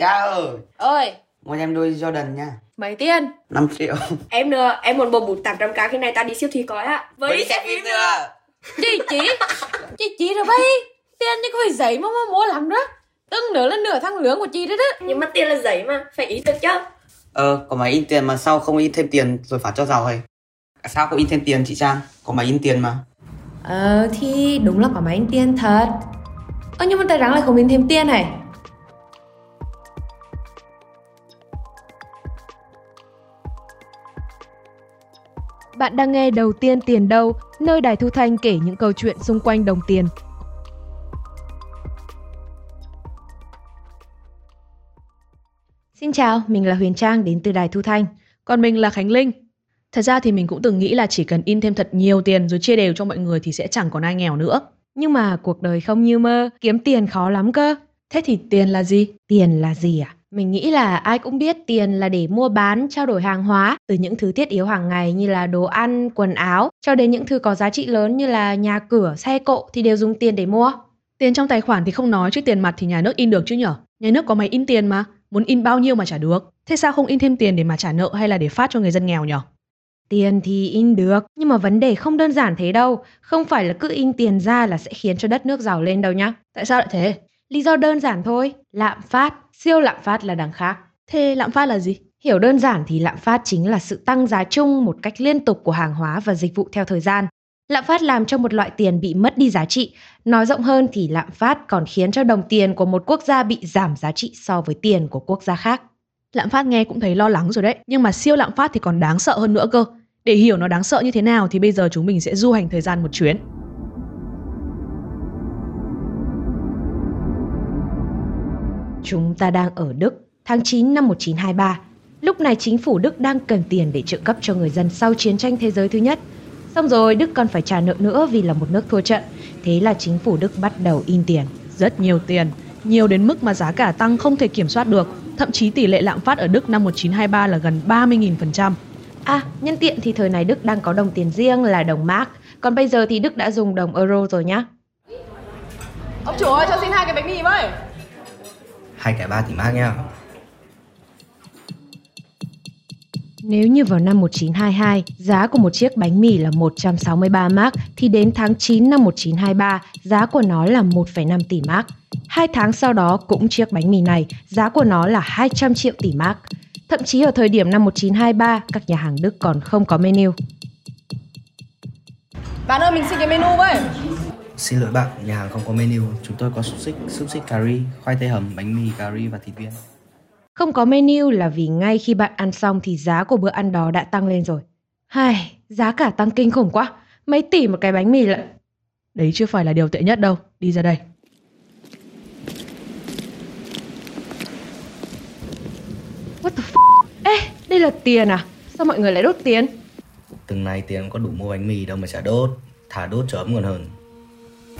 Cha ơi, ơi mua em đôi Jordan nha. mấy tiền 5 triệu. Em nữa, em muốn bộ bút 800k khi này ta đi siêu thị coi á. Với đi xem phim nữa. chị chị chị chị rồi bay tiền như có phải giấy mà mà mua lắm đó từng nữa là nửa tháng lương của chị đấy đó Nhưng mà tiền là giấy mà, phải ý được chứ. Ờ, có máy in tiền mà sao không in thêm tiền rồi phát cho giàu hay? Sao không in thêm tiền chị Trang? Có máy in tiền mà. ờ thì đúng là có máy in tiền thật ơ nhưng mà tại rằng lại không in thêm tiền này Bạn đang nghe Đầu tiên tiền đâu, nơi Đài Thu Thanh kể những câu chuyện xung quanh đồng tiền. Xin chào, mình là Huyền Trang đến từ Đài Thu Thanh. Còn mình là Khánh Linh. Thật ra thì mình cũng từng nghĩ là chỉ cần in thêm thật nhiều tiền rồi chia đều cho mọi người thì sẽ chẳng còn ai nghèo nữa. Nhưng mà cuộc đời không như mơ, kiếm tiền khó lắm cơ. Thế thì tiền là gì? Tiền là gì à? Mình nghĩ là ai cũng biết tiền là để mua bán, trao đổi hàng hóa, từ những thứ thiết yếu hàng ngày như là đồ ăn, quần áo, cho đến những thứ có giá trị lớn như là nhà cửa, xe cộ thì đều dùng tiền để mua. Tiền trong tài khoản thì không nói chứ tiền mặt thì nhà nước in được chứ nhở? Nhà nước có máy in tiền mà, muốn in bao nhiêu mà trả được. Thế sao không in thêm tiền để mà trả nợ hay là để phát cho người dân nghèo nhở? Tiền thì in được, nhưng mà vấn đề không đơn giản thế đâu. Không phải là cứ in tiền ra là sẽ khiến cho đất nước giàu lên đâu nhá. Tại sao lại thế? Lý do đơn giản thôi, lạm phát, siêu lạm phát là đằng khác. Thế lạm phát là gì? Hiểu đơn giản thì lạm phát chính là sự tăng giá chung một cách liên tục của hàng hóa và dịch vụ theo thời gian. Lạm phát làm cho một loại tiền bị mất đi giá trị. Nói rộng hơn thì lạm phát còn khiến cho đồng tiền của một quốc gia bị giảm giá trị so với tiền của quốc gia khác. Lạm phát nghe cũng thấy lo lắng rồi đấy, nhưng mà siêu lạm phát thì còn đáng sợ hơn nữa cơ. Để hiểu nó đáng sợ như thế nào thì bây giờ chúng mình sẽ du hành thời gian một chuyến. Chúng ta đang ở Đức, tháng 9 năm 1923. Lúc này chính phủ Đức đang cần tiền để trợ cấp cho người dân sau chiến tranh thế giới thứ nhất. Xong rồi Đức còn phải trả nợ nữa vì là một nước thua trận. Thế là chính phủ Đức bắt đầu in tiền. Rất nhiều tiền, nhiều đến mức mà giá cả tăng không thể kiểm soát được. Thậm chí tỷ lệ lạm phát ở Đức năm 1923 là gần 30.000%. À, nhân tiện thì thời này Đức đang có đồng tiền riêng là đồng mark, còn bây giờ thì Đức đã dùng đồng euro rồi nhá. ông chủ ơi cho xin hai cái bánh mì với Hai cái 3 tỷ mark nha. Nếu như vào năm 1922, giá của một chiếc bánh mì là 163 mark, thì đến tháng 9 năm 1923, giá của nó là 1,5 tỷ mark. Hai tháng sau đó cũng chiếc bánh mì này, giá của nó là 200 triệu tỷ mark. Thậm chí ở thời điểm năm 1923, các nhà hàng Đức còn không có menu. bạn ơi mình xin cái menu với Xin lỗi bạn, nhà hàng không có menu. Chúng tôi có xúc xích, xúc xích cà ri, khoai tây hầm, bánh mì cà ri và thịt viên. Không có menu là vì ngay khi bạn ăn xong thì giá của bữa ăn đó đã tăng lên rồi. Hai, giá cả tăng kinh khủng quá. Mấy tỷ một cái bánh mì lận. Đấy chưa phải là điều tệ nhất đâu, đi ra đây. What the f***? Ê, đây là tiền à? Sao mọi người lại đốt tiền? Từng này tiền có đủ mua bánh mì đâu mà chả đốt. Thả đốt cho ấm còn hơn.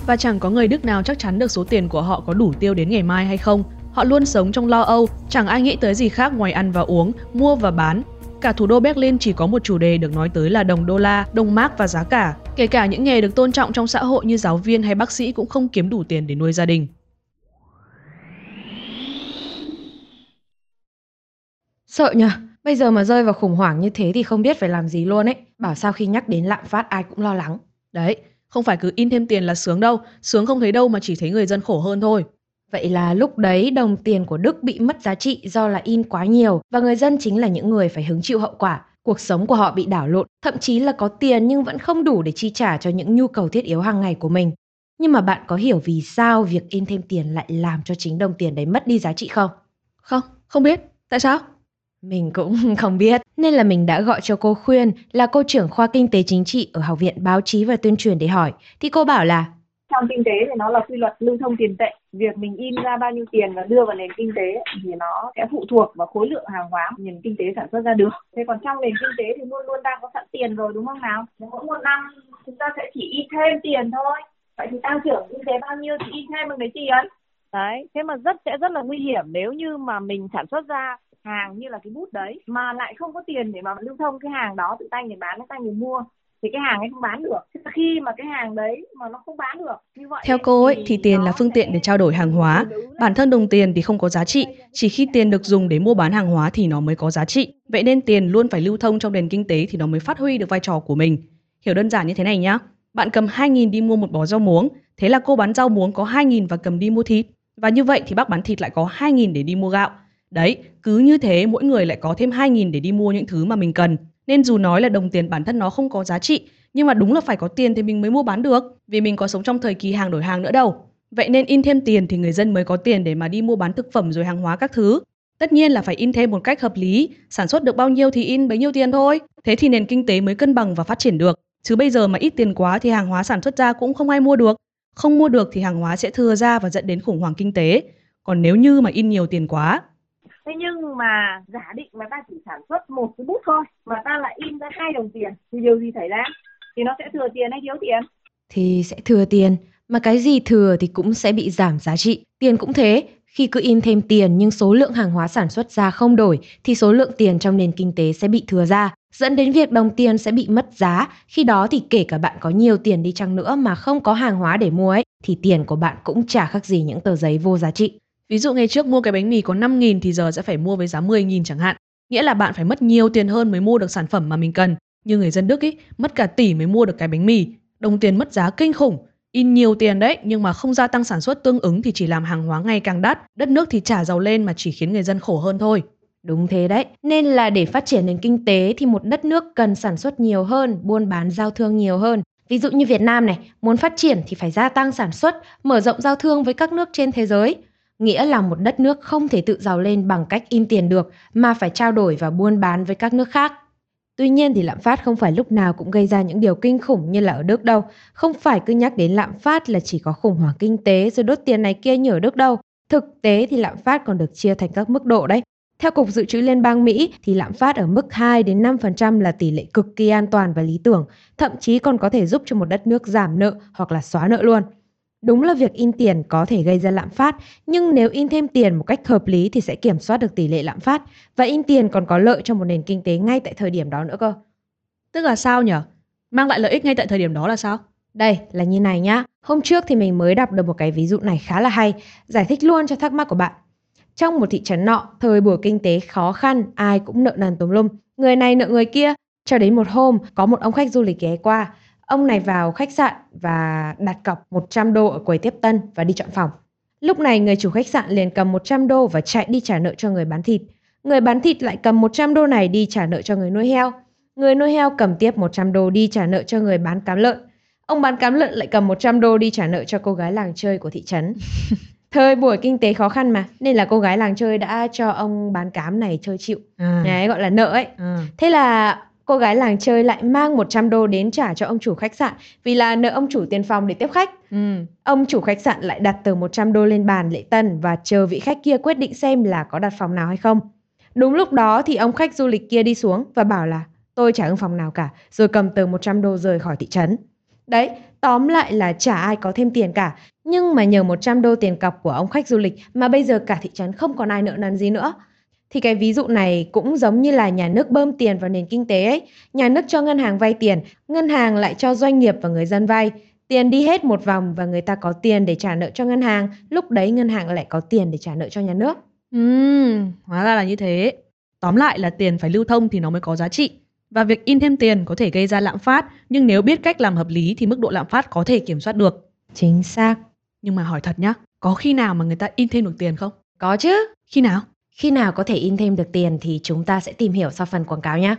Và chẳng có người Đức nào chắc chắn được số tiền của họ có đủ tiêu đến ngày mai hay không. Họ luôn sống trong lo âu, chẳng ai nghĩ tới gì khác ngoài ăn và uống, mua và bán. Cả thủ đô Berlin chỉ có một chủ đề được nói tới là đồng đô la, đồng mark và giá cả. Kể cả những nghề được tôn trọng trong xã hội như giáo viên hay bác sĩ cũng không kiếm đủ tiền để nuôi gia đình. Sợ nhờ, bây giờ mà rơi vào khủng hoảng như thế thì không biết phải làm gì luôn ấy. Bảo sao khi nhắc đến lạm phát ai cũng lo lắng. Đấy, không phải cứ in thêm tiền là sướng đâu, sướng không thấy đâu mà chỉ thấy người dân khổ hơn thôi. Vậy là lúc đấy đồng tiền của Đức bị mất giá trị do là in quá nhiều và người dân chính là những người phải hứng chịu hậu quả. Cuộc sống của họ bị đảo lộn, thậm chí là có tiền nhưng vẫn không đủ để chi trả cho những nhu cầu thiết yếu hàng ngày của mình. Nhưng mà bạn có hiểu vì sao việc in thêm tiền lại làm cho chính đồng tiền đấy mất đi giá trị không? Không, không biết. Tại sao? Mình cũng không biết, nên là mình đã gọi cho cô Khuyên là cô trưởng khoa kinh tế chính trị ở Học viện Báo chí và Tuyên truyền để hỏi. Thì cô bảo là trong kinh tế thì nó là quy luật lưu thông tiền tệ. Việc mình in ra bao nhiêu tiền và đưa vào nền kinh tế thì nó sẽ phụ thuộc vào khối lượng hàng hóa nền kinh tế sản xuất ra được. Thế còn trong nền kinh tế thì luôn luôn đang có sẵn tiền rồi đúng không nào? Mỗi một năm chúng ta sẽ chỉ in thêm tiền thôi. Vậy thì tăng trưởng kinh tế bao nhiêu thì in thêm bằng đấy tiền? Đấy thế mà rất sẽ rất là nguy hiểm nếu như mà mình sản xuất ra hàng như là cái bút đấy mà lại không có tiền để mà lưu thông cái hàng đó tự tay người bán tự tay người mua thì cái hàng ấy không bán được khi mà cái hàng đấy mà nó không bán được như vậy Theo cô ấy thì tiền là phương tiện để trao đổi hàng hóa. Bản thân đồng tiền thì không có giá trị, chỉ khi tiền được dùng để mua bán hàng hóa thì nó mới có giá trị. Vậy nên tiền luôn phải lưu thông trong nền kinh tế thì nó mới phát huy được vai trò của mình. Hiểu đơn giản như thế này nhá. Bạn cầm 2.000 đi mua một bó rau muống, thế là cô bán rau muống có 2.000 và cầm đi mua thịt. Và như vậy thì bác bán thịt lại có 2.000 để đi mua gạo. Đấy, cứ như thế mỗi người lại có thêm 2.000 để đi mua những thứ mà mình cần. Nên dù nói là đồng tiền bản thân nó không có giá trị, nhưng mà đúng là phải có tiền thì mình mới mua bán được, vì mình có sống trong thời kỳ hàng đổi hàng nữa đâu. Vậy nên in thêm tiền thì người dân mới có tiền để mà đi mua bán thực phẩm rồi hàng hóa các thứ. Tất nhiên là phải in thêm một cách hợp lý, sản xuất được bao nhiêu thì in bấy nhiêu tiền thôi. Thế thì nền kinh tế mới cân bằng và phát triển được. Chứ bây giờ mà ít tiền quá thì hàng hóa sản xuất ra cũng không ai mua được. Không mua được thì hàng hóa sẽ thừa ra và dẫn đến khủng hoảng kinh tế. Còn nếu như mà in nhiều tiền quá thế nhưng mà giả định mà ta chỉ sản xuất một cái bút thôi mà ta lại in ra hai đồng tiền thì điều gì xảy ra thì nó sẽ thừa tiền hay thiếu tiền thì sẽ thừa tiền, mà cái gì thừa thì cũng sẽ bị giảm giá trị. Tiền cũng thế, khi cứ in thêm tiền nhưng số lượng hàng hóa sản xuất ra không đổi thì số lượng tiền trong nền kinh tế sẽ bị thừa ra, dẫn đến việc đồng tiền sẽ bị mất giá. Khi đó thì kể cả bạn có nhiều tiền đi chăng nữa mà không có hàng hóa để mua ấy thì tiền của bạn cũng chả khác gì những tờ giấy vô giá trị. Ví dụ ngày trước mua cái bánh mì có 5.000 thì giờ sẽ phải mua với giá 10.000 chẳng hạn. Nghĩa là bạn phải mất nhiều tiền hơn mới mua được sản phẩm mà mình cần. Như người dân Đức ý, mất cả tỷ mới mua được cái bánh mì. Đồng tiền mất giá kinh khủng. In nhiều tiền đấy, nhưng mà không gia tăng sản xuất tương ứng thì chỉ làm hàng hóa ngày càng đắt. Đất nước thì trả giàu lên mà chỉ khiến người dân khổ hơn thôi. Đúng thế đấy. Nên là để phát triển nền kinh tế thì một đất nước cần sản xuất nhiều hơn, buôn bán giao thương nhiều hơn. Ví dụ như Việt Nam này, muốn phát triển thì phải gia tăng sản xuất, mở rộng giao thương với các nước trên thế giới. Nghĩa là một đất nước không thể tự giàu lên bằng cách in tiền được mà phải trao đổi và buôn bán với các nước khác. Tuy nhiên thì lạm phát không phải lúc nào cũng gây ra những điều kinh khủng như là ở Đức đâu. Không phải cứ nhắc đến lạm phát là chỉ có khủng hoảng kinh tế rồi đốt tiền này kia như ở Đức đâu. Thực tế thì lạm phát còn được chia thành các mức độ đấy. Theo Cục Dự trữ Liên bang Mỹ thì lạm phát ở mức 2 đến 5% là tỷ lệ cực kỳ an toàn và lý tưởng, thậm chí còn có thể giúp cho một đất nước giảm nợ hoặc là xóa nợ luôn. Đúng là việc in tiền có thể gây ra lạm phát, nhưng nếu in thêm tiền một cách hợp lý thì sẽ kiểm soát được tỷ lệ lạm phát và in tiền còn có lợi cho một nền kinh tế ngay tại thời điểm đó nữa cơ. Tức là sao nhỉ? Mang lại lợi ích ngay tại thời điểm đó là sao? Đây là như này nhá. Hôm trước thì mình mới đọc được một cái ví dụ này khá là hay, giải thích luôn cho thắc mắc của bạn. Trong một thị trấn nọ, thời buổi kinh tế khó khăn, ai cũng nợ nần tùm lum, người này nợ người kia, cho đến một hôm có một ông khách du lịch ghé qua, Ông này vào khách sạn và đặt cọc 100 đô ở quầy tiếp tân và đi chọn phòng. Lúc này người chủ khách sạn liền cầm 100 đô và chạy đi trả nợ cho người bán thịt. Người bán thịt lại cầm 100 đô này đi trả nợ cho người nuôi heo. Người nuôi heo cầm tiếp 100 đô đi trả nợ cho người bán cám lợn. Ông bán cám lợn lại cầm 100 đô đi trả nợ cho cô gái làng chơi của thị trấn. Thời buổi kinh tế khó khăn mà, nên là cô gái làng chơi đã cho ông bán cám này chơi chịu. À. Đấy, gọi là nợ ấy. À. Thế là cô gái làng chơi lại mang 100 đô đến trả cho ông chủ khách sạn vì là nợ ông chủ tiền phòng để tiếp khách. Ừ. Ông chủ khách sạn lại đặt tờ 100 đô lên bàn lễ tân và chờ vị khách kia quyết định xem là có đặt phòng nào hay không. Đúng lúc đó thì ông khách du lịch kia đi xuống và bảo là tôi chả ưng phòng nào cả, rồi cầm tờ 100 đô rời khỏi thị trấn. Đấy, tóm lại là chả ai có thêm tiền cả. Nhưng mà nhờ 100 đô tiền cọc của ông khách du lịch mà bây giờ cả thị trấn không còn ai nợ nần gì nữa. Thì cái ví dụ này cũng giống như là nhà nước bơm tiền vào nền kinh tế ấy. Nhà nước cho ngân hàng vay tiền, ngân hàng lại cho doanh nghiệp và người dân vay. Tiền đi hết một vòng và người ta có tiền để trả nợ cho ngân hàng, lúc đấy ngân hàng lại có tiền để trả nợ cho nhà nước. Ừm, hóa ra là như thế. Tóm lại là tiền phải lưu thông thì nó mới có giá trị. Và việc in thêm tiền có thể gây ra lạm phát, nhưng nếu biết cách làm hợp lý thì mức độ lạm phát có thể kiểm soát được. Chính xác. Nhưng mà hỏi thật nhá, có khi nào mà người ta in thêm được tiền không? Có chứ. Khi nào? Khi nào có thể in thêm được tiền thì chúng ta sẽ tìm hiểu sau phần quảng cáo nhé.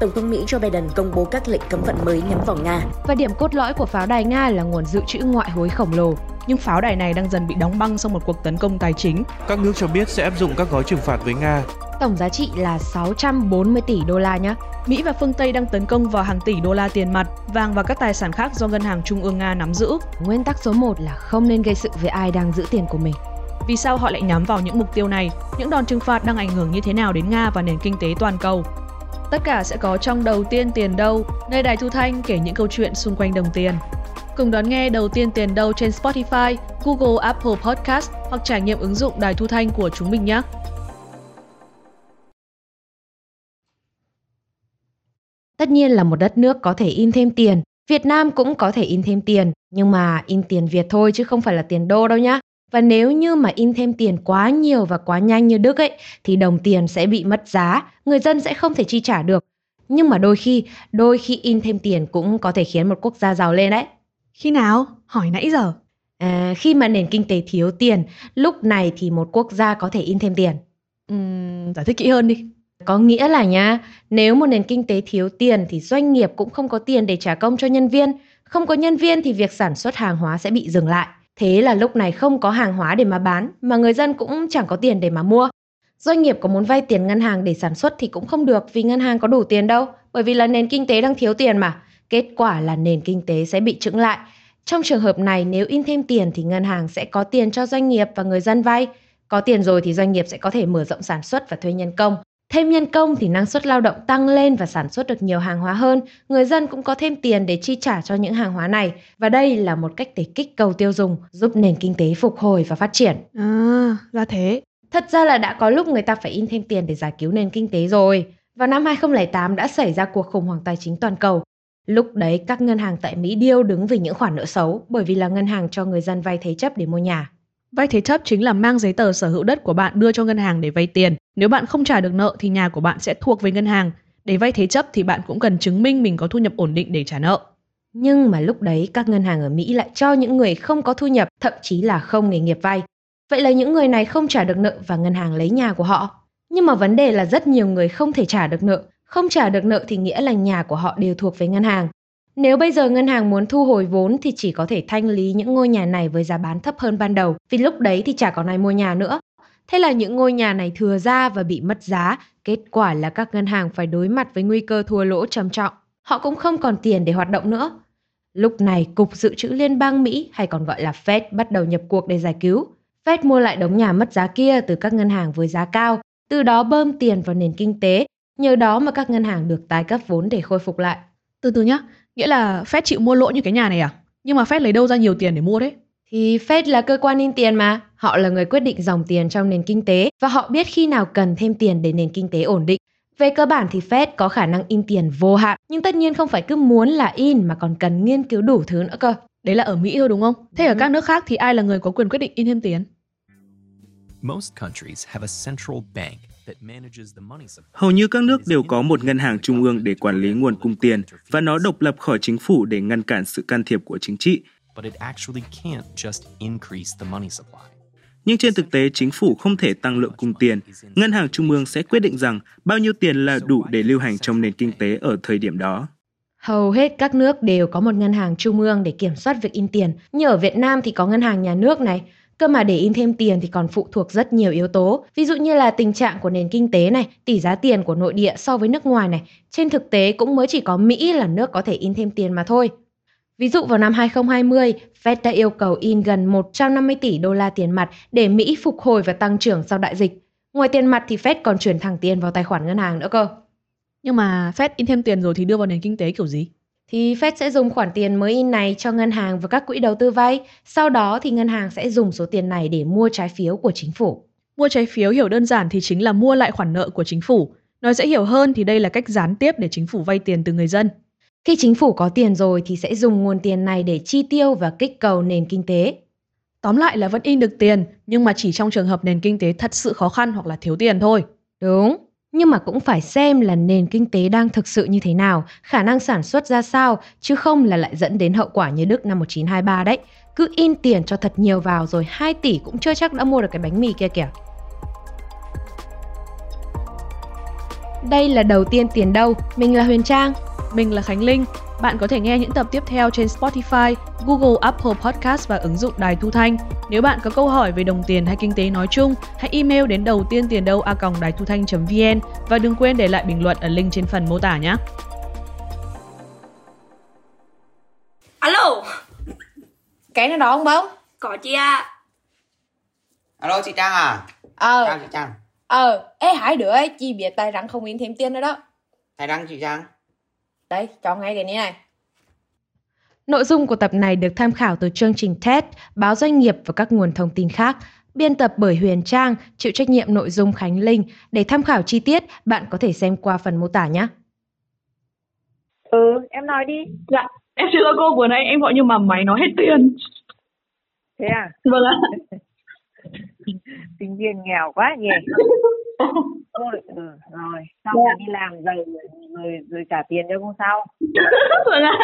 Tổng thống Mỹ Joe Biden công bố các lệnh cấm vận mới nhắm vào Nga. Và điểm cốt lõi của pháo đài Nga là nguồn dự trữ ngoại hối khổng lồ. Nhưng pháo đài này đang dần bị đóng băng sau một cuộc tấn công tài chính. Các nước cho biết sẽ áp dụng các gói trừng phạt với Nga. Tổng giá trị là 640 tỷ đô la nhé. Mỹ và phương Tây đang tấn công vào hàng tỷ đô la tiền mặt, vàng và các tài sản khác do Ngân hàng Trung ương Nga nắm giữ. Nguyên tắc số 1 là không nên gây sự với ai đang giữ tiền của mình. Vì sao họ lại nhắm vào những mục tiêu này? Những đòn trừng phạt đang ảnh hưởng như thế nào đến Nga và nền kinh tế toàn cầu? Tất cả sẽ có trong đầu tiên tiền đâu, nơi Đài Thu Thanh kể những câu chuyện xung quanh đồng tiền. Cùng đón nghe đầu tiên tiền đâu trên Spotify, Google, Apple Podcast hoặc trải nghiệm ứng dụng Đài Thu Thanh của chúng mình nhé. Tất nhiên là một đất nước có thể in thêm tiền, Việt Nam cũng có thể in thêm tiền, nhưng mà in tiền Việt thôi chứ không phải là tiền đô đâu nhá. Và nếu như mà in thêm tiền quá nhiều và quá nhanh như Đức ấy thì đồng tiền sẽ bị mất giá, người dân sẽ không thể chi trả được. Nhưng mà đôi khi, đôi khi in thêm tiền cũng có thể khiến một quốc gia giàu lên đấy. Khi nào? Hỏi nãy giờ. À, khi mà nền kinh tế thiếu tiền, lúc này thì một quốc gia có thể in thêm tiền. Uhm, giải thích kỹ hơn đi. Có nghĩa là nhá, nếu một nền kinh tế thiếu tiền thì doanh nghiệp cũng không có tiền để trả công cho nhân viên, không có nhân viên thì việc sản xuất hàng hóa sẽ bị dừng lại. Thế là lúc này không có hàng hóa để mà bán, mà người dân cũng chẳng có tiền để mà mua. Doanh nghiệp có muốn vay tiền ngân hàng để sản xuất thì cũng không được vì ngân hàng có đủ tiền đâu, bởi vì là nền kinh tế đang thiếu tiền mà. Kết quả là nền kinh tế sẽ bị trứng lại. Trong trường hợp này nếu in thêm tiền thì ngân hàng sẽ có tiền cho doanh nghiệp và người dân vay. Có tiền rồi thì doanh nghiệp sẽ có thể mở rộng sản xuất và thuê nhân công. Thêm nhân công thì năng suất lao động tăng lên và sản xuất được nhiều hàng hóa hơn, người dân cũng có thêm tiền để chi trả cho những hàng hóa này và đây là một cách để kích cầu tiêu dùng, giúp nền kinh tế phục hồi và phát triển. À, ra thế. Thật ra là đã có lúc người ta phải in thêm tiền để giải cứu nền kinh tế rồi. Vào năm 2008 đã xảy ra cuộc khủng hoảng tài chính toàn cầu. Lúc đấy các ngân hàng tại Mỹ điêu đứng vì những khoản nợ xấu bởi vì là ngân hàng cho người dân vay thế chấp để mua nhà. Vay thế chấp chính là mang giấy tờ sở hữu đất của bạn đưa cho ngân hàng để vay tiền. Nếu bạn không trả được nợ thì nhà của bạn sẽ thuộc về ngân hàng. Để vay thế chấp thì bạn cũng cần chứng minh mình có thu nhập ổn định để trả nợ. Nhưng mà lúc đấy các ngân hàng ở Mỹ lại cho những người không có thu nhập, thậm chí là không nghề nghiệp vay. Vậy là những người này không trả được nợ và ngân hàng lấy nhà của họ. Nhưng mà vấn đề là rất nhiều người không thể trả được nợ. Không trả được nợ thì nghĩa là nhà của họ đều thuộc về ngân hàng. Nếu bây giờ ngân hàng muốn thu hồi vốn thì chỉ có thể thanh lý những ngôi nhà này với giá bán thấp hơn ban đầu, vì lúc đấy thì chả còn ai mua nhà nữa. Thế là những ngôi nhà này thừa ra và bị mất giá, kết quả là các ngân hàng phải đối mặt với nguy cơ thua lỗ trầm trọng. Họ cũng không còn tiền để hoạt động nữa. Lúc này, Cục Dự trữ Liên bang Mỹ hay còn gọi là Fed bắt đầu nhập cuộc để giải cứu. Fed mua lại đống nhà mất giá kia từ các ngân hàng với giá cao, từ đó bơm tiền vào nền kinh tế, nhờ đó mà các ngân hàng được tái cấp vốn để khôi phục lại. Từ từ nhé nghĩa là Fed chịu mua lỗ như cái nhà này à? Nhưng mà Fed lấy đâu ra nhiều tiền để mua đấy? Thì Fed là cơ quan in tiền mà, họ là người quyết định dòng tiền trong nền kinh tế và họ biết khi nào cần thêm tiền để nền kinh tế ổn định. Về cơ bản thì Fed có khả năng in tiền vô hạn, nhưng tất nhiên không phải cứ muốn là in mà còn cần nghiên cứu đủ thứ nữa cơ. Đấy là ở Mỹ thôi đúng không? Thế ở Ừ. các nước khác thì ai là người có quyền quyết định in thêm tiền? Most countries have a central bank that manages the money supply. Hầu như các nước đều có một ngân hàng trung ương để quản lý nguồn cung tiền và nó độc lập khỏi chính phủ để ngăn cản sự can thiệp của chính trị. But it actually can't just increase the money supply. Nhưng trên thực tế, chính phủ không thể tăng lượng cung tiền. Ngân hàng trung ương sẽ quyết định rằng bao nhiêu tiền là đủ để lưu hành trong nền kinh tế ở thời điểm đó. Hầu hết các nước đều có một ngân hàng trung ương để kiểm soát việc in tiền. Như ở Việt Nam thì có ngân hàng nhà nước này. Cơ mà để in thêm tiền thì còn phụ thuộc rất nhiều yếu tố. Ví dụ như là tình trạng của nền kinh tế này, tỷ giá tiền của nội địa so với nước ngoài này. Trên thực tế cũng mới chỉ có Mỹ là nước có thể in thêm tiền mà thôi. Ví dụ vào năm 2020, Fed đã yêu cầu in gần 150 tỷ đô la tiền mặt để Mỹ phục hồi và tăng trưởng sau đại dịch. Ngoài tiền mặt thì Fed còn chuyển thẳng tiền vào tài khoản ngân hàng nữa cơ. Nhưng mà Fed in thêm tiền rồi thì đưa vào nền kinh tế kiểu gì? Thì Fed sẽ dùng khoản tiền mới in này cho ngân hàng và các quỹ đầu tư vay. Sau đó thì ngân hàng sẽ dùng số tiền này để mua trái phiếu của chính phủ. Mua trái phiếu hiểu đơn giản thì chính là mua lại khoản nợ của chính phủ. Nói dễ hiểu hơn thì đây là cách gián tiếp để chính phủ vay tiền từ người dân. Khi chính phủ có tiền rồi thì sẽ dùng nguồn tiền này để chi tiêu và kích cầu nền kinh tế. Tóm lại là vẫn in được tiền, nhưng mà chỉ trong trường hợp nền kinh tế thật sự khó khăn hoặc là thiếu tiền thôi. Đúng, nhưng mà cũng phải xem là nền kinh tế đang thực sự như thế nào, khả năng sản xuất ra sao, chứ không là lại dẫn đến hậu quả như Đức năm 1923 đấy. Cứ in tiền cho thật nhiều vào rồi 2 tỷ cũng chưa chắc đã mua được cái bánh mì kia kìa. Đây là đầu tiên tiền đâu, mình là Huyền Trang. Mình là Khánh Linh. Bạn có thể nghe những tập tiếp theo trên Spotify, Google, Apple Podcast và ứng dụng Đài Thu Thanh. Nếu bạn có câu hỏi về đồng tiền hay kinh tế nói chung, hãy email đến đầu tiên tiền đâu a đài thu thanh.vn và đừng quên để lại bình luận ở link trên phần mô tả nhé. Alo, Cái nó đó không bông? có chị à? Alo chị Trang à? Ờ, Trang chị Trang. ờ, ê hai đứa ấy, chi biết tay rắn không in thêm tiền nữa đó. Thay đăng chị Trang. Đây, cho ngay cái này này. Nội dung của tập này được tham khảo từ chương trình TED, báo doanh nghiệp và các nguồn thông tin khác. Biên tập bởi Huyền Trang, chịu trách nhiệm nội dung Khánh Linh. Để tham khảo chi tiết, bạn có thể xem qua phần mô tả nhé. Ừ, em nói đi. Dạ, em xin lỗi cô vừa nãy em gọi nhưng mà máy nói hết tiền. Thế à? Vâng ạ. Sinh viên nghèo quá nhỉ. Ôi, ừ, rồi, xong Dạ. là đi làm rồi, rồi, rồi trả tiền cho cô sau. vâng ạ.